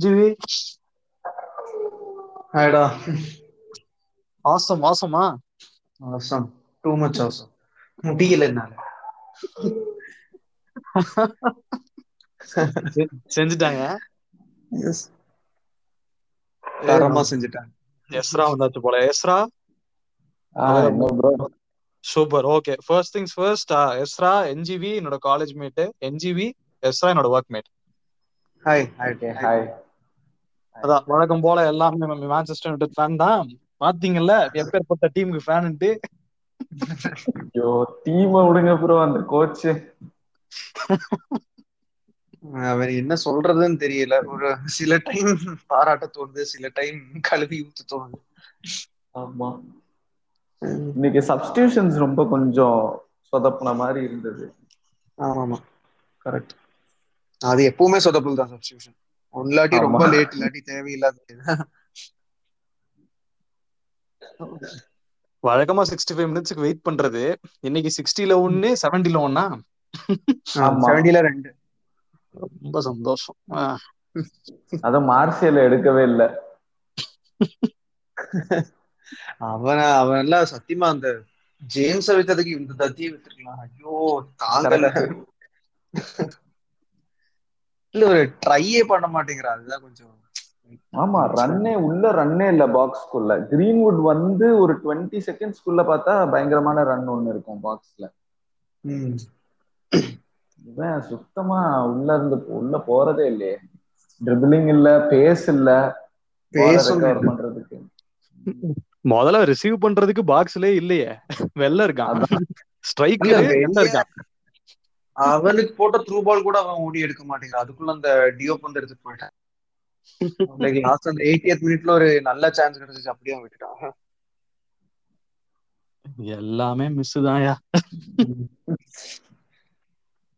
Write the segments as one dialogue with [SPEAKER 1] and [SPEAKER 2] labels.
[SPEAKER 1] அஜிவி
[SPEAKER 2] ஹாய்டா.
[SPEAKER 1] ஆசம் ஆசமா
[SPEAKER 2] awesome. Too much awesome. முடியல என்னால.
[SPEAKER 1] செஞ்சுட்டாங்க.
[SPEAKER 2] எஸ் தரமா செஞ்சுட்டாங்க.
[SPEAKER 1] எஸ்ரா வந்தாச்சு போல. Esra? Super. Okay first things first Esra NGV என்னோட காலேஜ் மேட் என்ஜிவி எஸ்ரா என்னோட work mate
[SPEAKER 2] hi hi
[SPEAKER 3] hi
[SPEAKER 1] அதான் வழக்கம் போல எல்லாமே மேன்செஸ்டர் யுனைடெட் ஃபேன் தான். பாத்தீங்கல்ல எப்பேற்பட்ட டீமுக்கு ஃபேன்ட்டு
[SPEAKER 3] ஐயோ டீமை விடுங்க ப்ரோ அந்த கோச்
[SPEAKER 2] அவன் என்ன சொல்றதுன்னு தெரியல. ஒரு சில டைம் பாராட்ட தோணுது சில டைம் கழுவி ஊத்து தோணுது.
[SPEAKER 3] ஆமா. இன்னைக்கு சப்ஸ்டியூஷன்ஸ் ரொம்ப கொஞ்சம் சொதப்புன மாதிரி இருந்தது.
[SPEAKER 2] ஆமா ஆமா கரெக்ட் அது எப்பவுமே சொதப்பல் தான் சப்ஸ்டியூஷன் இல்லாட்டி ரொம்ப. லேட் இல்லாட்டி தேவையில்லாத
[SPEAKER 1] வழக்கமா சிக்ஸ்டி ஃபைவ் மினிட்ஸ்க்கு வெயிட் பண்றது. இன்னைக்கு சிக்ஸ்டில ஒன்னு செவன்டில ஒன்னா.
[SPEAKER 2] செவன்டில ரெண்டு.
[SPEAKER 1] ரொம்ப சந்தோஷம். ஆஹ்
[SPEAKER 3] அதான் மார்சியல் எடுக்கவே இல்ல.
[SPEAKER 2] அவன் அவன் எல்லாம் சத்தியமா அந்த ஜேம்ஸ வித்ததுக்கு இந்த தத்தியை வித்துருக்கலாம். ஐயோ தாங்கல. இல்ல ஒரு ட்ரையே பண்ண மாட்டேங்கிறான். அதுதான் கொஞ்சம்
[SPEAKER 3] ஆமா ரன்னே உள்ள ரன்னே இல்ல பாக்ஸ்க்குள்ள கிரீன்வுட் வந்து ஒரு டுவெண்ட்டி செகண்ட்ஸ்க்குள்ள பார்த்தா பயங்கரமான ரன் ஒண்ணு இருக்கும் பாக்ஸ்ல
[SPEAKER 2] ம்.
[SPEAKER 3] இவன் சுத்தமா உள்ள இருந்து உள்ள போறதே இல்லையே. ட்ரிபிளிங் இல்ல பேஸ் இல்ல.
[SPEAKER 2] இல்ல.
[SPEAKER 3] பண்றதுக்கு.
[SPEAKER 1] முதல்ல ரிசீவ் பண்றதுக்கு பாக்ஸ்லயே இல்லையே. வெளில இருக்கான். வெளில
[SPEAKER 2] வெளிய
[SPEAKER 1] இருக்கான்.
[SPEAKER 2] அவனுக்கு போட்ட த்ரூ பால் கூட அவன் ஓடி எடுக்க மாட்டேங்கிறான். அதுக்குள்ள அந்த டியோப் வந்து எடுத்துட்டு போயிட்டான். லைக் லாஸ்ட் அந்த எயிட்டியத் மினிட்ல ஒரு நல்ல சான்ஸ் கிடைச்சிச்சு அப்படியே விட்டுட்டான்.
[SPEAKER 1] எல்லாமே மிஸ் தான்யா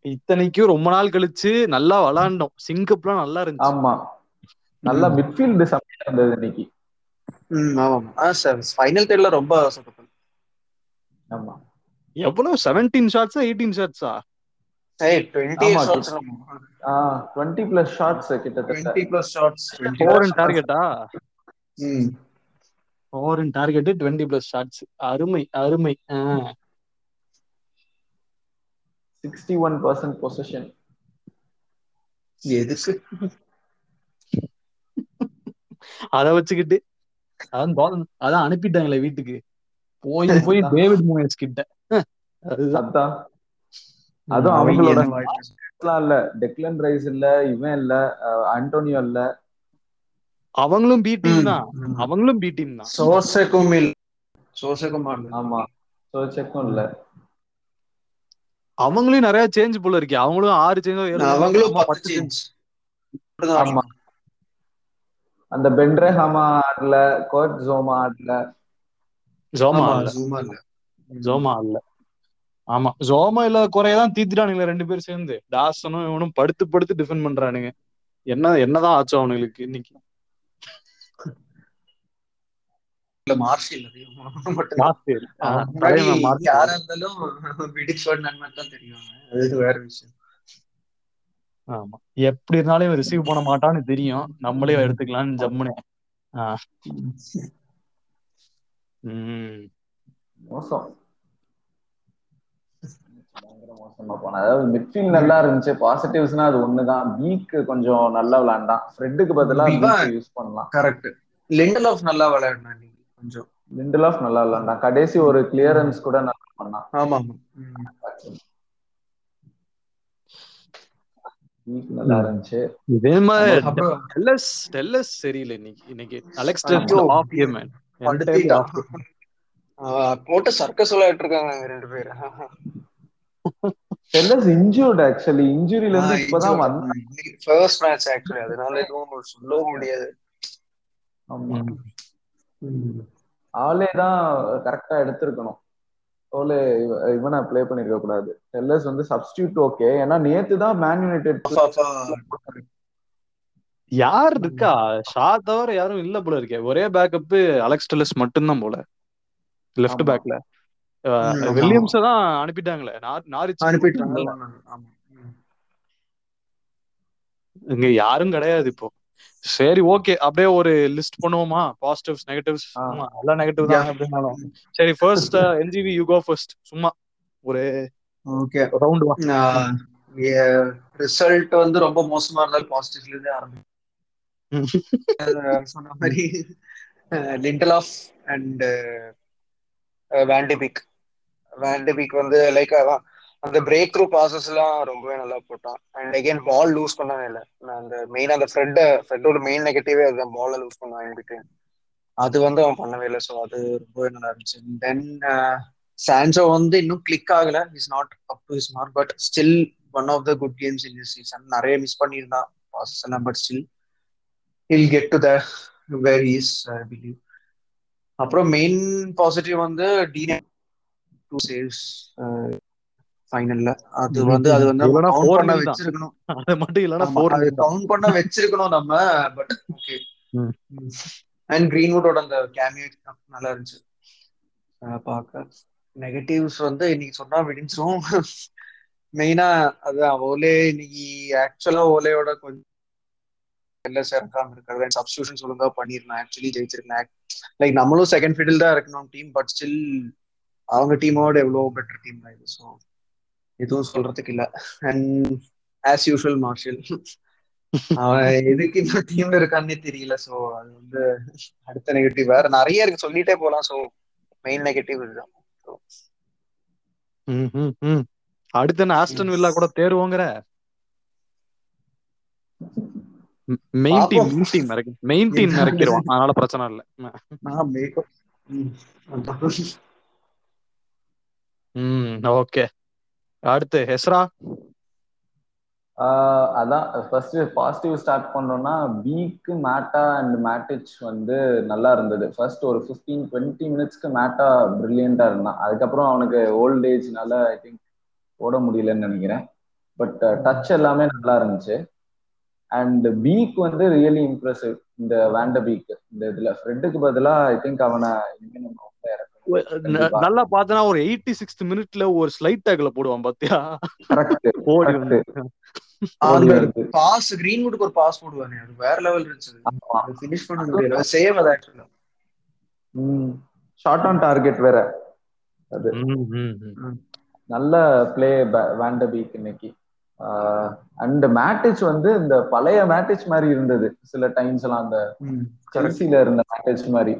[SPEAKER 1] இத்தனைக்கும் ரொம்ப நாள் கழிச்சு நல்லா விளாண்டோம். சிங்கப்லாம் நல்லா இருந்துச்சு.
[SPEAKER 3] ஆமா. நல்லா மிட்ஃபீல்டு செம்மையா இருந்தது இன்னைக்கு.
[SPEAKER 2] ம் ஆமாம் ஆ சார் ஃபைனல் தேர்ட்ல ரொம்ப
[SPEAKER 3] ஆமா.
[SPEAKER 1] எவ்வளவு? செவன்டீன் ஷாட்ஸா எயிட்டீன் ஷாட்ஸா
[SPEAKER 2] டுவெண்ட்டி
[SPEAKER 3] பிளஸ் ஷாட்ஸ் கிட்டத்தட்ட.
[SPEAKER 2] Twenty plus shots
[SPEAKER 1] four in டார்கெட்டா
[SPEAKER 2] ம்.
[SPEAKER 1] Four in target twenty plus shots அருமை அருமை. Ah
[SPEAKER 3] sixty one percent position
[SPEAKER 2] எதுக்கு?
[SPEAKER 1] அத வச்சுக்கிட்டு. அதான் தோல்- அதான் அனுப்பிட்டாங்களே வீட்டுக்கு. போய் போய் டேவிட் மூயஸ் கிட்ட. அதுதான்.
[SPEAKER 3] அதுவும்
[SPEAKER 2] அவங்க
[SPEAKER 3] அவங்களோட இல்ல. டெக்லன் ரைஸ் இல்ல இவன் இல்ல அஹ் ஆண்டோனியோ இல்ல.
[SPEAKER 1] அவங்களும் பி டீம் தான். அவங்களும் பி டீம் தான்.
[SPEAKER 2] சோசேக்கும் இல்ல. சோசேக்கும்
[SPEAKER 3] ஆமா. சோச்செக்கும் இல்ல.
[SPEAKER 1] அவங்களும் நிறைய சேஞ்ச் போல இருக்கு. அவங்களும் ஆறு சேஞ்ச்
[SPEAKER 2] அவங்களும் பத்து சேஞ்ச்
[SPEAKER 3] ஆமா. அந்த பென்ட்ரஹாமா ஆடல கோட் ஜோமா ஆடல.
[SPEAKER 1] ஜோமா
[SPEAKER 2] ஜூமா இல்ல.
[SPEAKER 1] ஜோமா இல்ல. ஆமா. ஜோமா இல்ல குறையதான் தீத்துட்டானுங்களே ரெண்டு பேரும் சேர்ந்து. டாசனும் இவனும் படுத்து படுத்து டிஃபெண்ட் பண்றானுங்க. என்ன என்னதான் ஆச்சு அவனுங்களுக்கு இன்னைக்கு. ஆமா. எப்படி இருந்தாலும் ரிசீவ் பண்ண மாட்டான்னு தெரியும். நம்மளே எடுத்துக்கலாம்னு ஜம்முனே.
[SPEAKER 3] மோசம். பயங்கர மோசமா போன அதாவது மிட்ஃபீல்ட் நல்லா இருந்துச்சு. பாசிட்டிவ்ஸ்னா அது ஒண்ணுதான். பீக் கொஞ்சம் நல்லா விளையாண்டான். ஃப்ரெட்டுக்கு பதிலா யூஸ் பண்ணலாம்.
[SPEAKER 2] கரெக்ட் லிண்டல் ஆஃப் நல்லா விளையாடினா நீங்க கொஞ்சம்.
[SPEAKER 3] லிண்டலாஃப் நல்லா விளையாண்டான். கடைசி ஒரு கிளியரன்ஸ் கூட நல்லா பண்ணான்.
[SPEAKER 2] ஆமா
[SPEAKER 3] நல்லா இருந்துச்சு.
[SPEAKER 1] இதே மாதிரி டெல்லஸ் டெல்லஸ் சரியில்லை. இன்னைக்கு இன்னைக்கு அலெக்ஸ் ஆஃப் கேம்
[SPEAKER 2] போட்டு சர்க்கஸ் விளையாட்டு இருக்காங்க ரெண்டு பேர்.
[SPEAKER 3] டெல்லஸ் இன்ஜூர்ட் ஆக்சுவலி இன்ஜுரில இருந்து இப்பதான் வந்தான்.
[SPEAKER 2] ஃபர்ஸ்ட் மேட்ச் ஆக்சுவலி அதனால எதுவும் சொல்லவும் முடியாது.
[SPEAKER 3] ஆமா. ஆளே தான் கரெக்டா எடுத்திருக்கணும். ஓலே இவ- இவனை ப்ளே பண்ணிருக்க கூடாது. டெல்லஸ் வந்து சப்ஸ்டியூட் ஓகே ஏன்னா நேத்து தான் மேன் யுனைடெட்
[SPEAKER 1] யார் இருக்கா? ஷா தவிர யாரும் இல்ல போல இருக்கே. ஒரே பேக்கப் அலெக்ஸ் டெல்லஸ் மட்டும்தான் போல. லெஃப்ட். பேக்ல. வில்லியம்ஸ தான் அனுப்பிட்டாங்களே. நார்- நாரிச்
[SPEAKER 2] அனுப்பிட்டாங்க.
[SPEAKER 1] இங்க யாரும் கிடையாது இப்போ. சரி ஓகே. அப்படியே ஒரு லிஸ்ட் பண்ணுவோமா? பாசிட்டிவ்ஸ் நெகட்டிவ்ஸ் எல்லாம் நெகட்டிவ் தான்
[SPEAKER 2] Yeah.
[SPEAKER 1] எப்படினாலும் சரி first NGV you go first சும்மா. ஒரு
[SPEAKER 2] ஓகே
[SPEAKER 1] ரவுண்ட் வா.
[SPEAKER 2] ரிசல்ட் வந்து ரொம்ப மோசமா இருந்தாலும் பாசிட்டிவ்ல இருந்தே ஆரம்பிக்கும். சொன்ன மாதிரி Lindelof and Van de Beek Van de Beek வந்து லைக் அதான் அந்த பிரேக் த்ரூ பாசஸ் எல்லாம் ரொம்பவே நல்லா போட்டான். அண்ட் அகைன் பால் லூஸ் பண்ணவே இல்லை. நான் அந்த மெயின் அந்த ஃப்ரெட் ஃப்ரெட்டோட மெயின் நெகட்டிவே அதுதான் பால லூஸ் பண்ணுவான் எனக்கு அது வந்து அவன் பண்ணவே இல்லை. ஸோ அது ரொம்பவே நல்லா இருந்துச்சு. தென் சான்சோ வந்து இன்னும் கிளிக் ஆகல. Is not up to is not but still one of the good games in this season நிறைய மிஸ் பண்ணியிருந்தான். பாசஸ் எல்லாம் but still he'll get to the where is I believe அப்புறம் மெயின் பாசிட்டிவ் வந்து டீனே two saves ஃபைனல்ல அது வந்து அது வந்து கவுண்ட் பண்ண. வச்சிருக்கணும்.
[SPEAKER 1] அது மட்டும் இல்லைன்னா
[SPEAKER 2] ஆமா,
[SPEAKER 1] ஃபோர்
[SPEAKER 2] அது கவுண்ட் பண்ண வச்சிருக்கணும் நம்ம பட் ஓகே. அண்ட் கிரீன்வுட்டோட அந்த கேமியோ நல்லா இருந்துச்சு. பார்க்க. நெகட்டிவ்ஸ் வந்து இன்னைக்கு சொன்னா விடிஞ்சிரும். மெயினா அதான் ஓலே இன்னைக்கு ஆக்சுவலா ஓலேயோட கொஞ்சம் வெளில சேர்க்காம இருக்கிறது. சப்ஸ்டியூஷன்ஸ் ஒழுங்கா பண்ணிருக்கலாம் ஆக்சுவலி ஜெயிச்சிருக்கலாம். லைக் நம்மளும் செகண்ட் ஃபீல்டில் தான் இருக்கணும் டீம் பட் ஸ்டில் அவங்க டீமோட எவ்வளோ பெட்டர் டீம் தான் இது. ஸோ எதுவும் சொல்றதுக்கு இல்ல. அண்ட் ஆஸ் யூஷுவல் மார்ஷல் அவன் எதுக்கு இந்த டீம்ல இருக்கான்னே தெரியல. சோ அது வந்து அடுத்த நெகட்டிவ் வேற நிறைய இருக்கு. சொல்லிட்டே போலாம். சோ மெயின் நெகட்டிவ் இதுதான்.
[SPEAKER 1] அடுத்து ஆஸ்டன் வில்லா கூட தேர்வோங்கிற? Main team. Main team main team அதனால பிரச்சனை இல்ல. ம் ஓகே அடுத்து ஹெஸ்ரா?
[SPEAKER 3] ஆஹ் அதான் ஃபர்ஸ்ட் பாசிட்டிவ் ஸ்டார்ட் பண்ணோம்னா பீக்கு மேட்டா அண்ட் மேட்டிச் வந்து நல்லா இருந்தது. ஃபர்ஸ்ட் ஒரு ஃபிஃப்டீன் டுவெண்ட்டி மினிட்ஸ்க்கு மேட்டா பிரில்லியண்டா இருந்தான். அதுக்கப்புறம் அவனுக்கு ஓல்ட் ஏஜ்னால ஐ திங்க் ஓட முடியலன்னு நினைக்கிறேன். பட் டச் uh, எல்லாமே நல்லா இருந்துச்சு. அண்ட் பீக் வந்து ரியலி இம்ப்ரெசிவ் இந்த வேண்ட பீக் இந்த இதுல. ஃப்ரெட்டுக்கு பதிலா ஐ திங்க் அவனை இனிமே நம்ம உள்ள
[SPEAKER 1] நல்லா பார்த்தனா ஒரு எயிட்டி சிக்ஸ்த் மினிட்ல ஒரு ஸ்லைட் டேக்ல போடுவான் பாத்தியா. ஓடி. வந்து.
[SPEAKER 2] பாஸ் கிரீன்வுட்க்கு ஒரு பாஸ் போடுவானே அது வேற லெவல் இருந்துச்சு. ஃபினிஷ் பண்ண முடியல. சேவ் அது ஆக்சுவலா
[SPEAKER 3] ஷார்ட் ஆன் டார்கெட் வேற. அது. நல்ல பிளே வேண்ட பீக் இன்னைக்கு. அண்ட் மேட்டிச் வந்து இந்த பழைய மேட்டிச் மாதிரி இருந்தது. சில டைம்ஸ் எல்லாம் அந்த செல்சில இருந்த மேட்டிச் மாதிரி.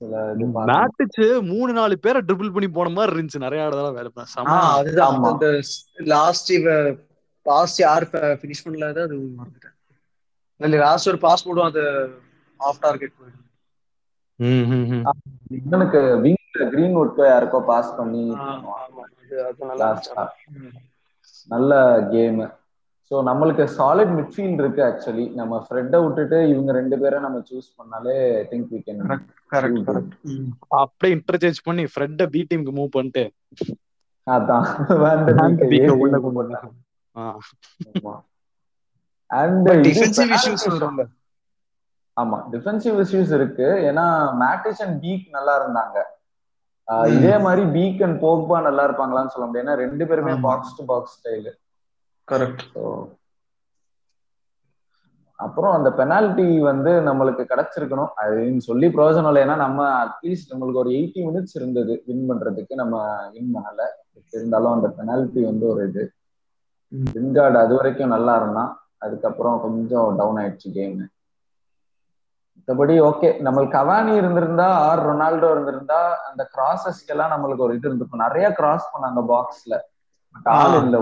[SPEAKER 1] மேட்டிச்சு மூணு நாலு பேரை ட்ரிபிள் பண்ணி போன மாதிரி இருந்துச்சு. நிறைய இடத்துல வேலை பண்ண.
[SPEAKER 2] லாஸ்ட் இவ பாஸ் யார் ஃபினிஷ் பண்ணல அது மறந்துட்டேன். இல்ல லாஸ்ட் ஒரு பாஸ் போடுவோம் அது ஆஃப் டார்கெட் போயிடும்.
[SPEAKER 1] ம், ம், ம்.
[SPEAKER 3] இவனுக்கு விங்ல கிரீன்வுட்க்கு யாருக்கோ பாஸ் பண்ணி.
[SPEAKER 2] நல்ல
[SPEAKER 3] கேம் ஸோ நம்மளுக்கு சாலிட் மிட்ஃபீல்ட் இருக்கு ஆக்சுவலி நம்ம ஃப்ரெட்டை விட்டுட்டு இவங்க ரெண்டு பேரை நம்ம சூஸ் பண்ணாலே I think we can
[SPEAKER 2] correct correct ம்.
[SPEAKER 1] அப்படியே இன்டர்சேஞ்ச் பண்ணி ஃப்ரெட்ட பி டீமுக்கு மூவ் பண்ணிட்டு.
[SPEAKER 3] அதான். அண்ட்
[SPEAKER 2] issues வரும்ல
[SPEAKER 3] ஆமா. டிஃபென்சிவ் இஷ்யூஸ் இருக்கு. ஏன்னா மேட்டிஸ் அண்ட் பீக் நல்லா இருந்தாங்க. இதே மாதிரி பீக் அண்ட் போக்பா நல்லா இருப்பாங்களான்னு சொல்ல முடியாது. ஏன்னா ரெண்டு பேருமே. Box to box style
[SPEAKER 2] correct
[SPEAKER 3] அப்புறம் அந்த பெனால்டி வந்து நம்மளுக்கு கிடைச்சிருக்கணும். அதுன்னு சொல்லி பிரயோஜனம் இல்லை. ஏன்னா நம்ம அட்லீஸ்ட் நம்மளுக்கு ஒரு எயிட்டி மினிட்ஸ் இருந்தது வின் பண்றதுக்கு. நம்ம வின் பண்ணல. இருந்தாலும் அந்த பெனால்டி வந்து ஒரு இது.
[SPEAKER 2] ம்.
[SPEAKER 3] லிங்கார்டு அது வரைக்கும் நல்லா இருந்தான். அதுக்கப்புறம் கொஞ்சம் டவுன் ஆயிடுச்சு கேம் மற்றபடி ஓகே நம்மளுக்கு கவானி இருந்திருந்தா ஆர் ரொனால்டோ இருந்திருந்தா அந்த கிராசஸ்க்கு எல்லாம் நம்மளுக்கு ஒரு இது இருந்திருக்கும். நிறைய கிராஸ் பண்ணாங்க பாக்ஸ்ல பட் ஆள் இல்ல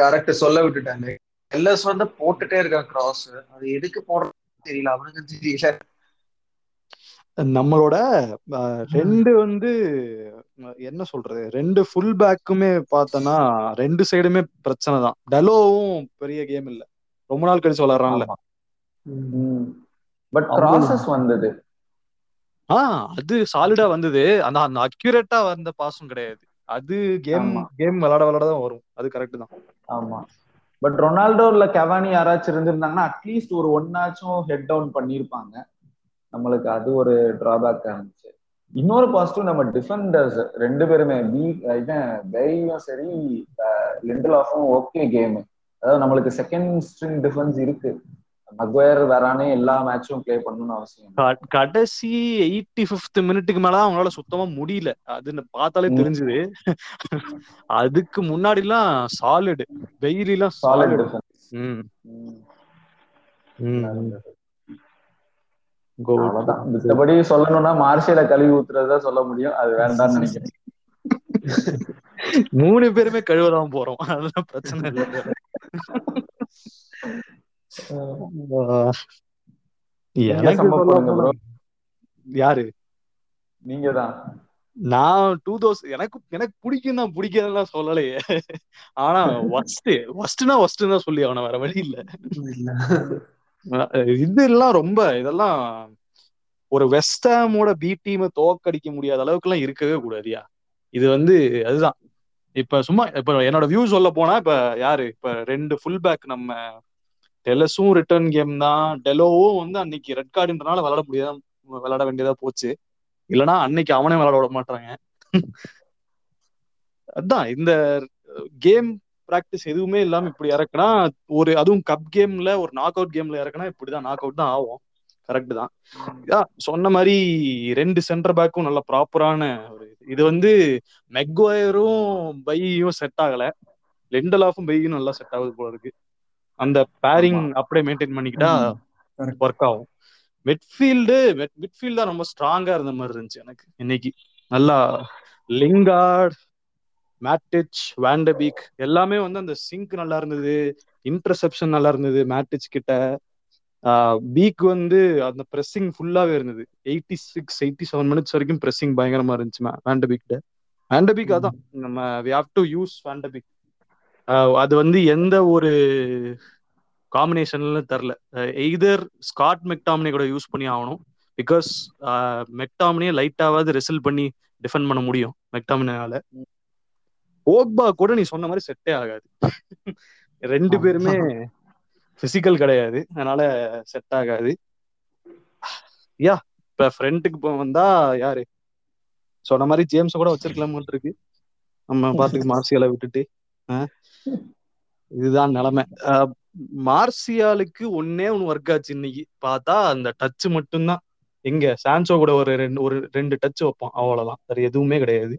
[SPEAKER 2] கரெக்ட் சொல்ல விட்டுட்டாங்க எல்எஸ் வந்து போட்டுட்டே இருக்கான் கிராஸ் அது எதுக்கு போடுறது தெரியல. அவனுக்கு தெரியல.
[SPEAKER 1] நம்மளோட ரெண்டு வந்து என்ன சொல்றது? ரெண்டு ஃபுல் பேக்குமே பார்த்தோன்னா ரெண்டு சைடுமே பிரச்சனை தான். டலோவும் பெரிய கேம் இல்ல. ரொம்ப நாள் கழிச்சு விளாடுறான்ல
[SPEAKER 3] பட் கிராசஸ் வந்தது.
[SPEAKER 1] ஆ அது சாலிடா வந்தது. ஆனா அந்த அக்யூரேட்டா வந்த பாஸும் கிடையாது. அது கேம். கேம் விளாட விளாட தான் வரும். அது கரெக்ட் தான்.
[SPEAKER 3] ஆமா. பட் ரொனால்டோ இல்ல கவானி யாராச்சும் இருந்திருந்தாங்கன்னா அட்லீஸ்ட் ஒரு ஒன்னாச்சும் ஹெட் டவுன் பண்ணிருப்பாங்க. நம்மளுக்கு அது ஒரு டிராபேக் இருந்துச்சு. இன்னொரு பாசிட்டிவ் நம்ம டிஃபெண்டர்ஸ் ரெண்டு பேருமே பி பெய்யும் சரி லிண்டல் ஆஃபும் ஓகே கேம் அதாவது நம்மளுக்கு செகண்ட் ஸ்ட்ரிங் டிஃபென்ஸ் இருக்கு. மக்வயர் வேறானே எல்லா மேட்சும் ப்ளே பண்ணணும்னு அவசியம்
[SPEAKER 1] கடைசி எயிட்டி ஃபிஃப்த் மினிட்டுக்கு மேல அவங்களால சுத்தமா முடியல. அது பார்த்தாலே. தெரிஞ்சுது. அதுக்கு முன்னாடி எல்லாம் சாலிடு வெயிலி எல்லாம்
[SPEAKER 3] சாலிட் மித்தபடி சொல்லணும்னா மார்ஷியல கழுவி ஊத்துறதா சொல்ல முடியும். அது வேண்டாம்னு நினைக்கிறேன்.
[SPEAKER 1] மூணு பேருமே கழுவதான் போறோம். அதெல்லாம் பிரச்சனை இல்லை. யாரு
[SPEAKER 3] நீங்க தான்
[SPEAKER 1] நான் டூ தௌசண்ட் எனக்கு எனக்கு பிடிக்கும் தான் பிடிக்காதுலாம் சொல்லலையே. ஆனா ஒஸ்ட் ஒஸ்ட்னா ஒஸ்ட் தான் சொல்லி அவன வேற வழி இல்ல. அஹ் இதெல்லாம் ரொம்ப இதெல்லாம் ஒரு வெஸ்டாமோட பி டீமை தோக்கடிக்க முடியாத அளவுக்கு எல்லாம் இருக்கவே கூடாதியா இது வந்து அதுதான். இப்ப சும்மா இப்ப என்னோட வியூ சொல்ல போனா இப்ப யாரு? இப்ப ரெண்டு ஃபுல் பேக் நம்ம டெலஸும் ரிட்டர்ன் கேம் தான். டெலோவும் வந்து அன்னைக்கு ரெட் கார்டுன்றனால விளையாட முடியாத விளையாட வேண்டியதா போச்சு. இல்லனா அன்னைக்கு அவனே விளையாட விட மாட்டாங்க. அதான் இந்த கேம் பிராக்டிஸ் எதுவுமே இல்லாம இப்படி இறக்குனா ஒரு அதுவும் கப் கேம்ல ஒரு நாக் அவுட் கேம்ல இறக்குனா இப்படிதான் நாக் அவுட் தான் ஆகும். கரெக்ட் தான். சொன்ன மாதிரி ரெண்டு சென்டர் பேக்கும் நல்ல ப்ராப்பரான ஒரு இது. இது வந்து மெக்வயரும் பையும் செட் ஆகல. லெண்டல் ஆஃபும் பையும் நல்லா செட் ஆகுது போல இருக்கு. அந்த பேரிங். அப்படியே மெயின்டைன் பண்ணிக்கிட்டா. ஒர்க் ஆகும். மிட்ஃபீல்டு மிட்ஃபீல்ட் தான் ரொம்ப ஸ்ட்ராங்கா இருந்த மாதிரி இருந்துச்சு எனக்கு இன்னைக்கு. நல்லா லிங்கார்ட் மேட்டிச் வேண்டபீக் எல்லாமே வந்து அந்த சிங்க் நல்லா இருந்தது இன்டர்செப்ஷன் நல்லா இருந்தது மேட்டிச் கிட்ட. பீக் வந்து அந்த ப்ரெஸ்ஸிங் ஃபுல்லாவே இருந்தது. Eighty six eighty seven minutes வரைக்கும் ப்ரெஸ்ஸிங் பயங்கரமா இருந்துச்சு Van de Beek Van de Beek அதான் நம்ம we have to use Van de Beek அது வந்து எந்த ஒரு காம்பினேஷன்ல தெரில. எய்தர் ஸ்காட் மெக்டாமினி கூட யூஸ் பண்ணி ஆகணும். பிகாஸ் மெக்டாமினியை லைட்டாவது ரிசல்ட் பண்ணி டிஃபெண்ட் பண்ண முடியும் மெக்டாமினால ஓக்பா கூட நீ சொன்ன மாதிரி செட்டே ஆகாது. ரெண்டு. பேருமே பிசிக்கல் கிடையாது. அதனால செட் ஆகாது. யா இப்ப ஃப்ரெண்டுக்கு இப்போ வந்தா யாரு? சொன்ன மாதிரி ஜேம்ஸ் கூட வச்சிருக்கலாமோன்னு இருக்கு. நம்ம பாத்துக்கு மார்சியால விட்டுட்டு. இதுதான் நிலைமை. மார்சியாலுக்கு ஒன்னே ஒன்னு ஒர்க் ஆச்சு இன்னைக்கு. பார்த்தா அந்த டச் மட்டும்தான். எங்க? சான்சோ கூட ஒரு ரெண்டு ஒரு ரெண்டு டச் வைப்பான். அவ்வளவுதான். வேற எதுவுமே கிடையாது.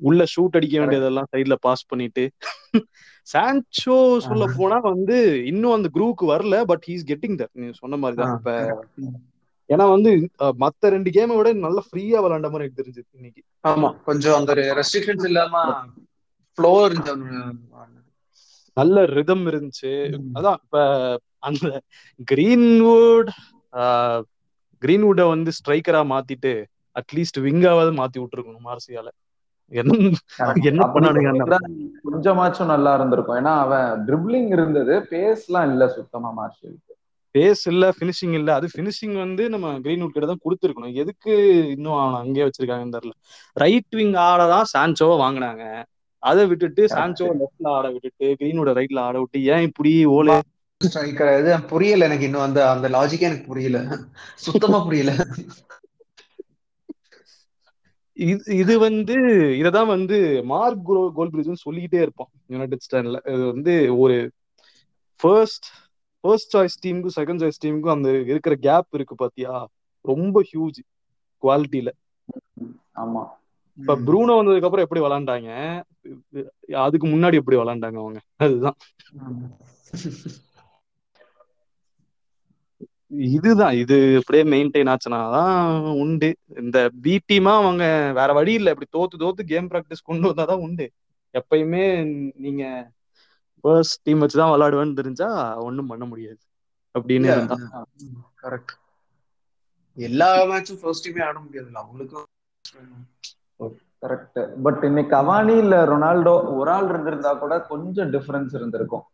[SPEAKER 1] உள்ள ஷூட் அடிக்க வேண்டியதெல்லாம் சைட்ல பாஸ் பண்ணிட்டு. சான்சோ சொல்ல போனா வந்து இன்னும் அந்த குரூவுக்கு வரல பட் ஹீஸ் கெட்டிங் தட் நீ சொன்ன மாதிரி தான் இப்ப ஏன்னா வந்து மத்த ரெண்டு கேமை விட நல்லா ஃப்ரீயா விளையாண்ட மாதிரி எனக்கு தெரிஞ்சது இன்னைக்கு.
[SPEAKER 2] ஆமா. கொஞ்சம் அந்த ரெஸ்ட்ரிக்ஷன்ஸ் இல்லாம ஃப்ளோ.
[SPEAKER 1] நல்ல ரிதம் இருந்துச்சு. அதான் இப்ப அந்த கிரீன்வுட் கிரீன்வுட வந்து ஸ்ட்ரைக்கரா மாத்திட்டு அட்லீஸ்ட் விங்காவது மாத்தி விட்டுருக்கணும் மார்சியால. என்ன பண்ணானுங்க
[SPEAKER 3] கொஞ்சமாச்சும் நல்லா இருந்திருக்கும். ஏன்னா அவன் ட்ரிப்ளிங் இருந்தது பேஸ்லாம் இல்ல சுத்தமா மார்ஷலுக்கு
[SPEAKER 1] பேஸ் இல்ல பினிஷிங் இல்ல. அது பினிஷிங் வந்து நம்ம கிரீன்வுட் கிட்ட தான் கொடுத்துருக்கணும். எதுக்கு இன்னும் அவனை அங்கேயே வச்சிருக்காங்கன்னு தெரியல. ரைட் விங் ஆட தான் சான்சோவை வாங்கினாங்க. அதை விட்டுட்டு சான்சோ லெஃப்ட்ல ஆட விட்டுட்டு கிரீன்வுட ரைட்ல ஆட விட்டு ஏன் இப்படி ஓலே?
[SPEAKER 2] ஸ்ட்ரைக்கர் இது புரியல எனக்கு இன்னும். அந்த அந்த லாஜிக்கே எனக்கு புரியல. சுத்தமா புரியல.
[SPEAKER 1] இது இது வந்து இததான் வந்து மார்க் கோல் கோல் பிரிட்ஜ் சொல்லிக்கிட்டே இருப்பான் யுனைடெட் ஸ்டாண்ட்ல இது வந்து ஒரு ஃபர்ஸ்ட் ஃபர்ஸ்ட் சாய்ஸ் டீமுக்கும் செகண்ட் சாய்ஸ் டீமுக்கும் அந்த இருக்கிற கேப் இருக்கு பாத்தியா? ரொம்ப ஹியூஜ் குவாலிட்டியில
[SPEAKER 3] ஆமா.
[SPEAKER 1] இப்ப ப்ரூனோ வந்ததுக்கு அப்புறம் எப்படி விளாண்டாங்க? அதுக்கு முன்னாடி எப்படி விளாண்டாங்க அவங்க? அதுதான். இதுதான். இது அப்படியே மெயின்டைன் ஆச்சுனாதான் உண்டு. இந்த பி டீமா அவங்க வேற வழி இல்ல. இப்படி தோத்து தோத்து கேம் பிராக்டிஸ் கொண்டு வந்தாதான் உண்டு. எப்பயுமே நீங்க ஃபர்ஸ்ட் டீம் வச்சுதான் விளையாடுவேன்னு தெரிஞ்சா ஒண்ணும் பண்ண முடியாது. அப்படின்னு
[SPEAKER 2] கரெக்ட் எல்லா மேட்சும் ஃபர்ஸ்ட் டீமே ஆட முடியாதுல்ல. அவங்களுக்கும்
[SPEAKER 3] கரெக்ட் பட் இன்னைக்கு கவானி இல்ல ரொனால்டோ ஒரு ஆள் இருந்திருந்தா கூட கொஞ்சம் டிஃபரன்ஸ் இருந்திருக்கும்.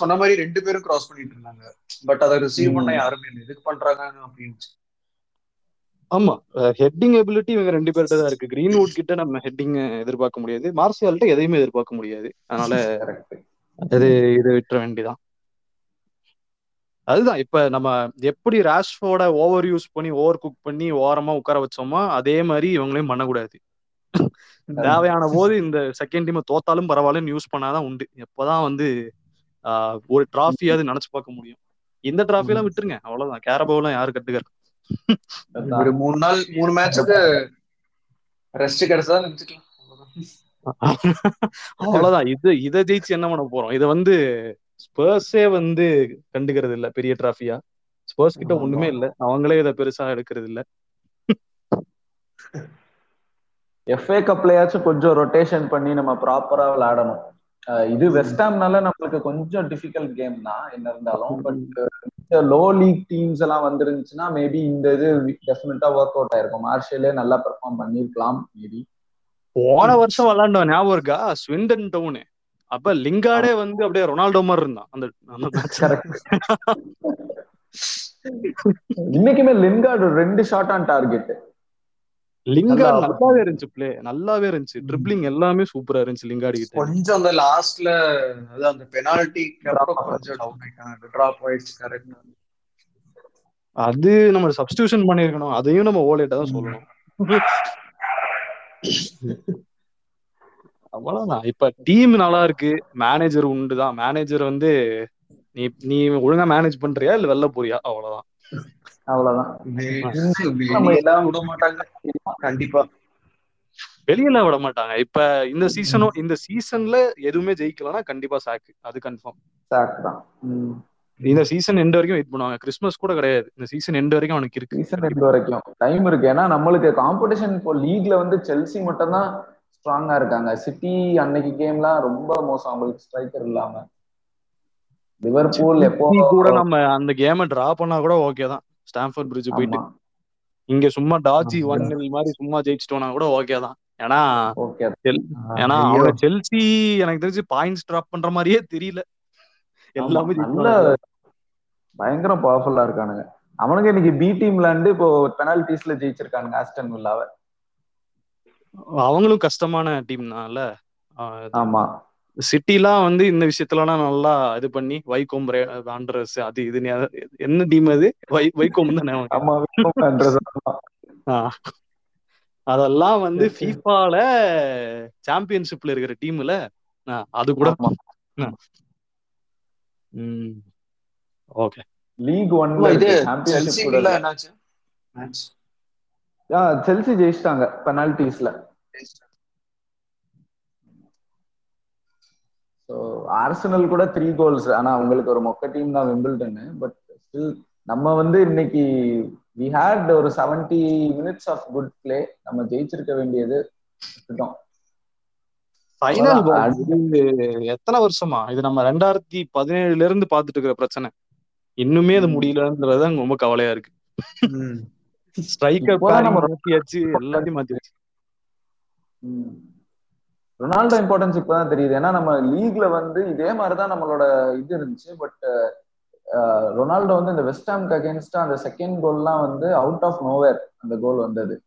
[SPEAKER 2] சொன்ன மாதிரி ரெண்டு பேரும் கிராஸ் பண்ணிட்டு இருந்தாங்க. பட் அதை ரிசீவ் பண்ண யாருமே இல்லை. எதுக்கு பண்றாங்க அப்படின்னு
[SPEAKER 1] ஆமா. ஹெட்டிங் எபிலிட்டி இவங்க ரெண்டு பேர்கிட்ட தான் இருக்கு. கிரீன்வுட் கிட்ட நம்ம ஹெட்டிங் எதிர்பார்க்க முடியாது. மார்சியால்கிட்ட எதையுமே எதிர்பார்க்க முடியாது. அதனால அது இது விட்டுற வேண்டிதான் அதுதான். இப்ப நம்ம எப்படி ராஷ்போர்ட ஓவர் யூஸ் பண்ணி ஓவர் குக் பண்ணி ஓரமா உட்கார வச்சோமோ அதே மாதிரி இவங்களையும் பண்ணக்கூடாது. தேவையான போது இந்த செகண்ட் டீம் தோத்தாலும் பரவாயில்லன்னு யூஸ் பண்ணாதான் உண்டு. எப்பதான் வந்து ஆஹ் ஒரு டிராஃபியாவது நினைச்சு பார்க்க முடியும். இந்த டிராஃபி எல்லாம் விட்டுருங்க. அவ்வளவுதான். கேரபோ எல்லாம் யாரு கட்டுக்காரு?
[SPEAKER 2] ஒரு மூணு நாள் மூணு மேட்சுக்கு ரெஸ்ட் கிடைச்சதா நினைச்சுக்கலாம்.
[SPEAKER 1] அவ்வளவுதான். இது இதை ஜெயிச்சு என்ன பண்ண போறோம்? இதை வந்து ஸ்பர்ஸே வந்து கண்டுக்கிறது இல்ல பெரிய டிராஃபியா ஸ்பர்ஸ் கிட்ட. ஒண்ணுமே இல்ல. அவங்களே இதை பெருசா எடுக்கிறது இல்ல
[SPEAKER 3] எஃப்ஏ கப்லயாச்சும் கொஞ்சம் ரொட்டேஷன் பண்ணி நம்ம ப்ராப்பரா விளையாடணும். இது வெஸ்டாம்னால நம்மளுக்கு கொஞ்சம் டிஃபிகல்ட் கேம் தான் என்ன இருந்தாலும். பட் லோ லீக் டீம்ஸ் எல்லாம் வந்துருந்துச்சுன்னா மேபி இந்த இது டெஃபினட்டா ஒர்க் அவுட் ஆயிருக்கும். மார்ஷலே நல்லா பெர்ஃபார்ம் பண்ணிருக்கலாம் மேபி
[SPEAKER 1] போன வருஷம் விளையாண்டோம் ஞாபகம் இருக்கா? ஸ்விண்டன் டவுனு அப்ப லிங்காடே வந்து அப்படியே ரொனால்டோ மாதிரி இருந்தான். அந்த
[SPEAKER 3] இன்னைக்குமே லின்கார்டு ரெண்டு ஷாட் ஆன் டார்கெட்
[SPEAKER 1] லிங்கார்ட்
[SPEAKER 3] நல்லா
[SPEAKER 1] நல்லாவே இருந்துச்சு பிளே நல்லாவே இருந்துச்சு. ட்ரிப்ளிங் எல்லாமே சூப்பரா இருந்துச்சு லிங்கார்டு கிட்ட.
[SPEAKER 2] கொஞ்சம் அந்த லாஸ்ட்ல அது அந்த பெனால்டி கொஞ்சம் டவுன் ஆயிட்டாங்க டிராப் ஆயிடுச்சு கரெக்ட்
[SPEAKER 1] அது நம்ம சப்ஸ்டியூஷன் பண்ணிருக்கணும் அதையும் நம்ம ஓலேட்டா தான் சொல்லணும். அவ்வளவுதான். இப்ப டீம் நல்லா இருக்கு. மேனேஜர் உண்டுதான். மேனேஜர் வந்து நீ நீ ஒழுங்கா மேனேஜ் பண்றியா இல்ல வெளில போறியா? அவ்வளவுதான்.
[SPEAKER 3] அவ்வளவுதான்.
[SPEAKER 2] வெளியெல்லாம் விட மாட்டாங்க. கண்டிப்பா.
[SPEAKER 1] வெளியில விட மாட்டாங்க. இப்ப இந்த சீசனும் இந்த சீசன்ல எதுவுமே ஜெயிக்கலன்னா கண்டிப்பா சாக்கு அது கன்ஃபார்ம்
[SPEAKER 3] சாக் தான்.
[SPEAKER 1] இந்த சீசன் எண்ட் வரைக்கும் வெயிட் பண்ணுவாங்க. கிறிஸ்மஸ் கூட கிடையாது. இந்த சீசன் எண்ட் வரைக்கும் அவனுக்கு இருக்கு.
[SPEAKER 3] சீசன் ரெண்டு வரைக்கும். டைம் இருக்கு. ஏன்னா நம்மளுக்கு காம்படிஷன் இப்போ லீக்ல வந்து செல்சி மட்டும் தான் ஸ்ட்ராங்கா இருக்காங்க. சிட்டி அன்னைக்கு கேம்லாம் ரொம்ப மோசம். அவங்களுக்கு ஸ்ட்ரைக்கர் இல்லாம. லிவர்பூல் எப்போ
[SPEAKER 1] கூட நம்ம அந்த கேமை டிரா பண்ணா கூட ஓகே தான். ஸ்டாம்ஃபோர்ட் பிரிட்ஜ் போயிட்டு. இங்க சும்மா டாஜி
[SPEAKER 3] ஆமா.
[SPEAKER 1] ஒன் மாதிரி சும்மா ஜெயிச்சிட்டோம்னா கூட ஓகே தான். ஏன்னா
[SPEAKER 3] ஓகே
[SPEAKER 1] செல்- ஏன்னா அவங்க செல்சி எனக்கு தெரிஞ்சு பாயிண்ட்ஸ் டிராப் பண்ற மாதிரியே தெரியல. எல்லாமே.
[SPEAKER 3] பயங்கரம் பவர்ஃபுல்லா இருக்கானுங்க. அவனுங்க இன்னைக்கு பி டீம் விளாண்டு இப்போ பெனால்டிஸ்ல ஜெயிச்சிருக்கானுங்க ஆஸ்டன் வில்லாவ
[SPEAKER 1] அவங்களும் கஷ்டமான டீம்னால
[SPEAKER 3] ஆமா.
[SPEAKER 1] சிட்டிலாம் வந்து இந்த விஷயத்துலலாம் நல்லா இது பண்ணி வைகோம் ஆண்ட்ரஸ் அது இது என்ன டீம் அது? வை வைகோம் தானே. அதெல்லாம் வந்து ஃபீஃபால சாம்பியன்ஷிப்ல இருக்கிற டீம்ல அது கூட. ஓகே.
[SPEAKER 3] லீக் ஒன்ல
[SPEAKER 2] இது என்னாச்சு?
[SPEAKER 3] செல்சி ஜெயிச்சிட்டாங்க பெனால்டிஸ்ல ஸோ ஆர்சனல் கூட த்ரீ கோல்ஸ் ஆனா அவங்களுக்கு ஒரு மொக்க டீம் தான் விம்பிள்டன்னு பட் ஸ்டில் நம்ம வந்து இன்னைக்கு வி ஹேட் ஒரு seventy minutes of good play நம்ம ஜெயிச்சிருக்க வேண்டியது
[SPEAKER 1] ஃபைனல் எத்தனை வருஷமா? இது நம்ம ரெண்டாயிரத்தி பதினேழுல இருந்து பாத்துட்டு இருக்கிற பிரச்சனை. இன்னுமே அது
[SPEAKER 3] ம்.
[SPEAKER 1] முடியலன்றது தான் ரொம்ப கவலையா இருக்கு. ஸ்ட்ரைக்கர் மாத்தியாச்சு எல்லாத்தையும் மாத்தியாச்சு.
[SPEAKER 3] ரொனால்டோ இம்பார்ட்டன்ஸ் இப்பதான் தெரியுது. ஏன்னா நம்ம லீக்ல வந்து இதே மாதிரிதான் நம்மளோட இது இருந்துச்சு. பட் ரொனால்டோ வந்து இந்த வெஸ்டாம்க்கு அகேன்ஸ்டா அந்த செகண்ட் கோல்லாம் வந்து அவுட் ஆஃப் நோவேர் அந்த கோல் வந்தது.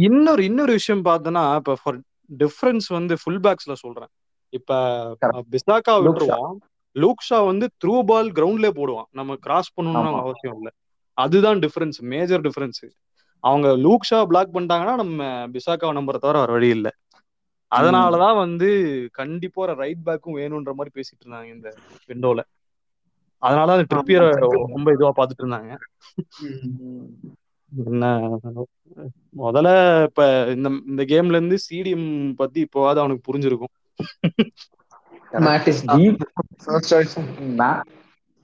[SPEAKER 1] இன்னொரு இன்னொரு விஷயம் பார்த்தோன்னா இப்ப ஃபார் டிஃபரன்ஸ் வந்து ஃபுல் பேக்ஸ்ல சொல்றேன். இப்ப. பிசாக்கா. விட்டுருவோம். லூக்ஷா வந்து த்ரூ பால் கிரவுண்ட்லயே போடுவான். நம்ம கிராஸ் பண்ணணும்னு. அவசியம் இல்லை. அதுதான் டிஃபரன்ஸ் மேஜர் டிஃபரன்ஸ் அவங்க லூக்ஷா பிளாக் பண்ணிட்டாங்கன்னா நம்ம பிசாக்காவை நம்புற தவிர வர வழி இல்லை. அதனாலதான் வந்து கண்டிப்பா ஒரு ரைட் பேக்கும் வேணும்ன்ற மாதிரி பேசிட்டு இருந்தாங்க இந்த விண்டோல அதனால அந்த ட்ரிப்பியரை ரொம்ப இதுவா பாத்துட்டு இருந்தாங்க. என்ன முதல்ல இப்ப இந்த இந்த கேம்ல இருந்து சிடிஎம் பத்தி இப்போவாது அவனுக்கு புரிஞ்சிருக்கும்.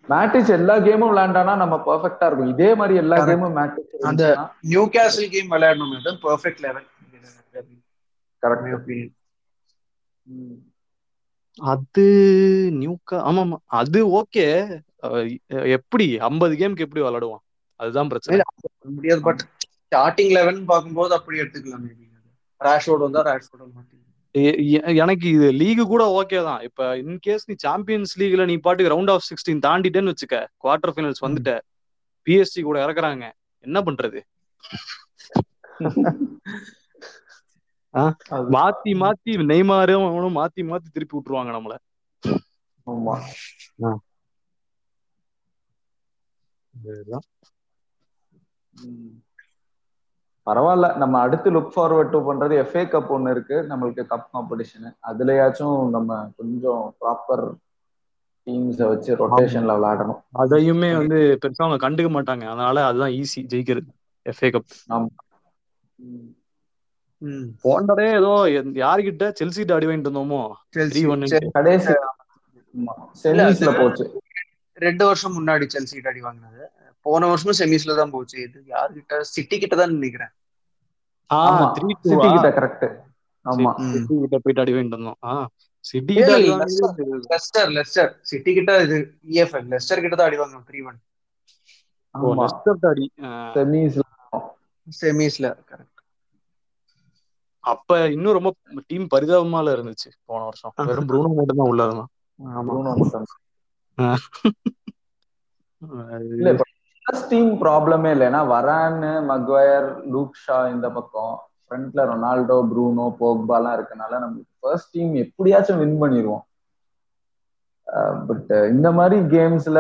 [SPEAKER 3] மேட்டிச் எல்லா கேமும் விளையாண்டானா நம்ம பெர்ஃபெக்ட்டா இருக்கும். இதே மாதிரி எல்லா. கேமும் மேட்டிச்
[SPEAKER 2] அந்த- நியூ கேசல் கேம் விளையாடணும் பெர்ஃபெக்ட் லெவல்
[SPEAKER 3] கரெக்ட்
[SPEAKER 1] அது நியூக்கா ஆமா ஆமா அது ஓகே எப்படி? ஐம்பது கேமுக்கு எப்படி விளையாடுவான்? அதுதான் பிரச்சனை.
[SPEAKER 2] முடியாது பட் ஸ்டார்டிங் லெவன் பார்க்கும்போது அப்படி எடுத்துக்கலாம் மேபி ரேஷ்வோர்ட் வந்தா ரேஷ்வோர்ட்
[SPEAKER 1] எ- எனக்கு இது லீக் கூட ஓகே தான். இப்ப இன்கேஸ் நீ சாம்பியன்ஸ் லீக்ல நீ பாட்டுக்கு ரவுண்ட் ஆஃப் சிக்ஸ்டீன் தாண்டிட்டேன்னு வச்சுக்க குவார்டர் ஃபைனல்ஸ் வந்துட்ட பிஎஸ்சி கூட இறக்குறாங்க. என்ன பண்றது? மாத்தி மாத்தி நெய்மாரும் அவனும் மாத்தி மாத்தி திருப்பி விட்டுருவாங்க நம்மள.
[SPEAKER 3] ஆமா. பரவாயில்ல நம்ம அடுத்து லுக் ஃபார்வர்ட் டு பண்றது எஃப்ஏ கப் ஒன்னு இருக்கு. நம்மளுக்கு கப் காம்படிஷன் அதுலயாச்சும் நம்ம கொஞ்சம் ப்ராப்பர் டீம்ஸை வச்சு ரொட்டேஷன்ல விளையாடணும்.
[SPEAKER 1] அதையுமே வந்து பெருசா அவங்க கண்டுக்க மாட்டாங்க. அதனால அதுதான் ஈஸி ஜெயிக்கிறது எஃப்ஏ கப்
[SPEAKER 3] ஆமா.
[SPEAKER 1] போண்டரே ஏதோ யார்கிட்ட செல்சிட்ட அடி வாங்கிட்டு இருந்தோமோ த்ரீ
[SPEAKER 2] செல்சி
[SPEAKER 1] ஒன்னு
[SPEAKER 2] செ-
[SPEAKER 3] கடைசி போச்சு.
[SPEAKER 2] ரெண்டு வருஷம் முன்னாடி செல்சி அடி வாங்கினது. போன வருஷமும் செமிஸ்ல தான் போச்சு. இது யாருகிட்ட? சிட்டி கிட்ட தான் நினைக்கிறேன்.
[SPEAKER 3] ஆமா
[SPEAKER 1] த்ரீ டூ
[SPEAKER 3] கிட்ட கரெக்ட் ஆமா.
[SPEAKER 1] சிட்டி கிட்ட போயிட்டு அடி வாங்கிட்டு இருந்தோம் ஆ சிட்டி கிட்ட
[SPEAKER 2] லெஸ்டர் லெஸ்டர் சிட்டி கிட்ட இது இஎஃப்எல் லெஸ்டர் கிட்ட தான் அடி வாங்கணும் த்ரீ ஒன்
[SPEAKER 1] லெஸ்டர் அடி
[SPEAKER 3] செமிஸ்ல
[SPEAKER 2] செமிஸ்ல கரெக்ட்
[SPEAKER 1] அப்ப இன்னும் ரொம்ப டீம் பரிதாபமால இருந்துச்சு போன வருஷம். வெறும் ப்ரூனோ மட்டும் தான் உள்ள இருந்தான்
[SPEAKER 2] ஆமா
[SPEAKER 3] ப்ரூனோ மட்டும் டீம் ப்ராப்ளமே இல்லை ஏன்னா வரான்னு மக்வயர் லூக் ஷா இந்த பக்கம் ஃப்ரண்ட்ல ரொனால்டோ ப்ரூனோ போக்பாலாம் இருக்கனால நம்மளுக்கு ஃபர்ஸ்ட் டீம் எப்படியாச்சும் வின் பண்ணிடுவோம் பட் இந்த மாதிரி கேம்ஸ்ல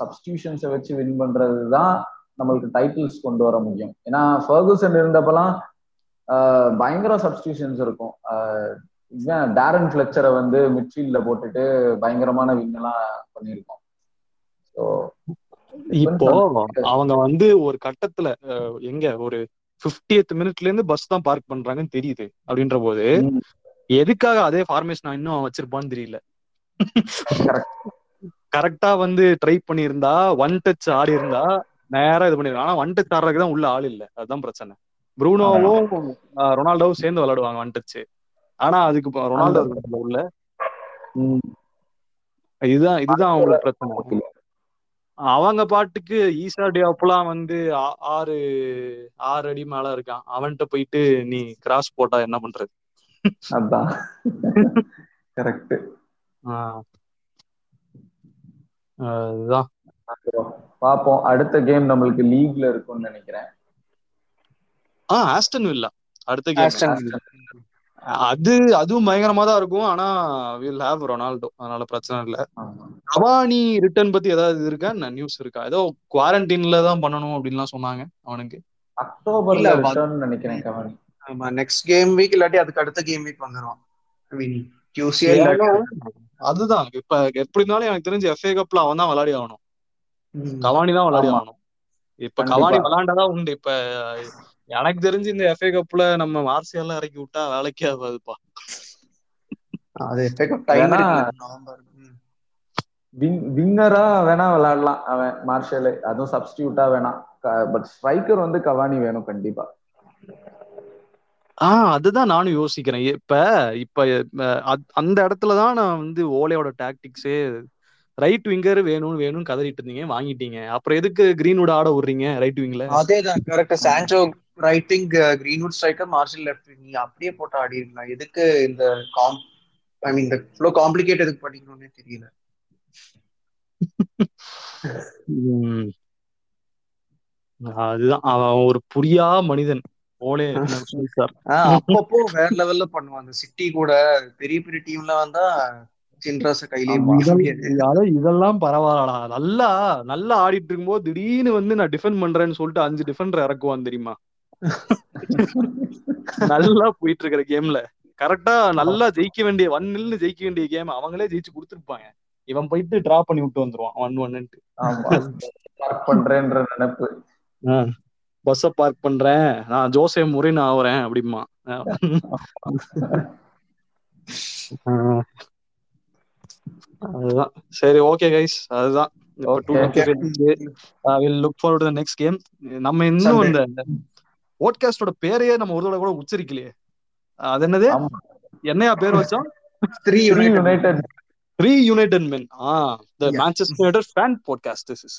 [SPEAKER 3] சப்ஸ்டியூஷன்ஸை வச்சு வின் பண்றது தான் நம்மளுக்கு டைட்டில்ஸ் கொண்டு வர முடியும். ஏன்னா ஃபர்கூசன் இருந்தப்பெல்லாம் பயங்கர சப்ஸ்டியூஷன்ஸ் இருக்கும். டேரன் ஃபிளெக்சரை வந்து மிட்ஃபீல்ட்ல போட்டுட்டு பயங்கரமான வின் எல்லாம் பண்ணியிருக்கோம் ஸோ
[SPEAKER 1] இப்போ அவங்க வந்து ஒரு கட்டத்துல எங்க ஒரு 50th மினிட்ல இருந்து பஸ் தான் பார்க் பண்றாங்கன்னு தெரியுது அப்படின்ற போது எதுக்காக அதே ஃபார்மேஷன் இன்னும் வச்சிருப்பான்னு தெரியல. கரெக்டா வந்து ட்ரை பண்ணியிருந்தா ஒன் டச் ஆடி இருந்தா நேரா இது பண்ணிருக்காங்க ஆனா ஒன் டச் ஆடுறதுக்கு தான் உள்ள ஆள் இல்ல. அதுதான் பிரச்சனை. ப்ரூனோவும் ரொனால்டோவும் சேர்ந்து விளையாடுவாங்க ஒன் டச் ஆனா அதுக்கு ரொனால்டோ உள்ள இதுதான் இதுதான் அவங்களுக்கு பிரச்சனை. அவங்க பாட்டுக்கு ஈசா டியாப்லாம் வந்து ஆறு ஆறு அடி மேல இருக்கான். அவன்கிட்ட போயிட்டு நீ கிராஸ் போட்டா என்ன பண்றது?
[SPEAKER 3] அதான். கரெக்ட்
[SPEAKER 1] ஆஹ் அதுதான்.
[SPEAKER 3] பாப்போம் அடுத்த கேம் நம்மளுக்கு லீக்ல இருக்கும்னு நினைக்கிறேன்.
[SPEAKER 1] ஆ ஆஸ்டன் வில்லா அடுத்த கேம். அது அதுவும் பயங்கரமா தான் இருக்கும். ஆனா வில் ஹேவ் ரொனால்டோ அதனால பிரச்சனை இல்ல. கவானி ரிட்டர்ன் பத்தி ஏதாவது இருக்கா? நியூஸ் இருக்கா? ஏதோ குவாரண்டைன்ல தான் பண்ணணும் அப்படின்லாம் சொன்னாங்க அவனுக்கு.
[SPEAKER 3] அக்டோபர்ல நினைக்கிறேன் கவனி
[SPEAKER 2] ஆமா நெக்ஸ்ட் கேம் வீக் இல்லாட்டி அதுக்கு அடுத்த கேம் வீக் வந்துருவான் ஐ மீன் டியூஸ்டே
[SPEAKER 1] அதுதான். இப்ப எப்படி இருந்தாலும் எனக்கு தெரிஞ்சு எஃப்ஏ கப்ல அவன் தான் விளையாடி ஆகணும். கவானி தான் விளையாடி. ஆகணும். இப்ப. கவானி விளையாண்டதான் உண்டு. இப்ப எனக்கு தெரிஞ்சு இந்த எஃப்ஏ கப்ல நம்ம மார்சியெல்லாம் இறக்கி விட்டா வேலைக்கே ஆகாதுப்பா.
[SPEAKER 2] அது எஃபெக்ட் டைம்
[SPEAKER 3] வேணா-
[SPEAKER 2] இருக்கு. நவம்பர். ம்.
[SPEAKER 3] விங் விங்கரா வேணா விளையாடலாம். அவன் மார்ஷல் அதுவும் சப்ஸ்டியூட்டா வேணாம். பட் ஸ்ட்ரைக்கர் வந்து கவானி வேணும் கண்டிப்பா.
[SPEAKER 1] ஆஹ் அதுதான் நானும் யோசிக்கிறேன். இப்ப இப்ப அந்த இடத்துலதான் நான் வந்து ஓலையோட டாக்டிக்ஸே ரைட் விங்கர் வேணும்னு வேணும்னு கதறிட்டு இருந்தீங்க வாங்கிட்டீங்க. அப்புறம் எதுக்கு கிரீன்வுட் ஆட விடுறீங்க ரைட் விங்ல
[SPEAKER 2] அதேதான் correct Sancho right wing Greenwood striker Martial left நீ அப்படியே போட்டு ஆடிருக்கலாம் எதுக்கு இந்த காம் ஐ மீன் இந்த இவ்வளோ காம்ப்ளிகேட் எதுக்கு பண்ணிக்கணும்னே தெரியல.
[SPEAKER 1] அதுதான். அவன் ஒரு புரியா மனிதன்.
[SPEAKER 2] ஆஹ் அப்பப்போ வேற லெவல்ல பண்ணுவான். அந்த சிட்டி கூட பெரிய பெரிய டீம்ல வந்தா சின்ராச கையிலேயே
[SPEAKER 1] இதெல்லாம் பரவாயில்லடா. நல்லா நல்லா ஆடிட்டு இருக்கும்போது திடீர்னு வந்து நான் டிஃபெண்ட் பண்றேன்னு சொல்லிட்டு அஞ்சு டிஃபெண்டர் இறக்குவான் தெரியுமா? நல்லா போயிட்டு இருக்கிற கேம்ல கரெக்டா நல்லா ஜெயிக்க வேண்டிய ஒன் நில்னு ஜெயிக்க வேண்டிய கேம் அவங்களே ஜெயிச்சு கொடுத்துருப்பாங்க. இவன் போயிட்டு டிரா பண்ணி விட்டு வந்துருவான் ஒன் ஒன்னுட்டு
[SPEAKER 3] பார்க் பண்றேன்ற நினைப்பு.
[SPEAKER 1] பஸ்ஸ பார்க் பண்றேன். நான் ஜோசே முறைன்னு ஆகுறேன் அப்படிமா அதுதான். சரி ஓகே கைஸ் அதுதான்.
[SPEAKER 3] Okay.
[SPEAKER 1] Will look forward to next game நம்ம இன்னும். இந்த போட்காஸ்டோட பேரையே நம்ம ஒரு தடவை கூட உச்சரிக்கலையே. அது என்னது? என்னையா பேர் வச்சோம்?
[SPEAKER 2] Three United
[SPEAKER 1] three United men ah the. Manchester United fan podcast this is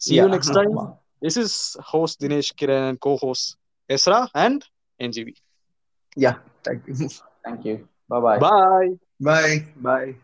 [SPEAKER 1] see you
[SPEAKER 3] Yeah.
[SPEAKER 1] next time. this is host dinesh kiran and co-host esra and ngv
[SPEAKER 2] yeah thank you
[SPEAKER 3] thank you bye
[SPEAKER 1] bye.
[SPEAKER 2] Bye bye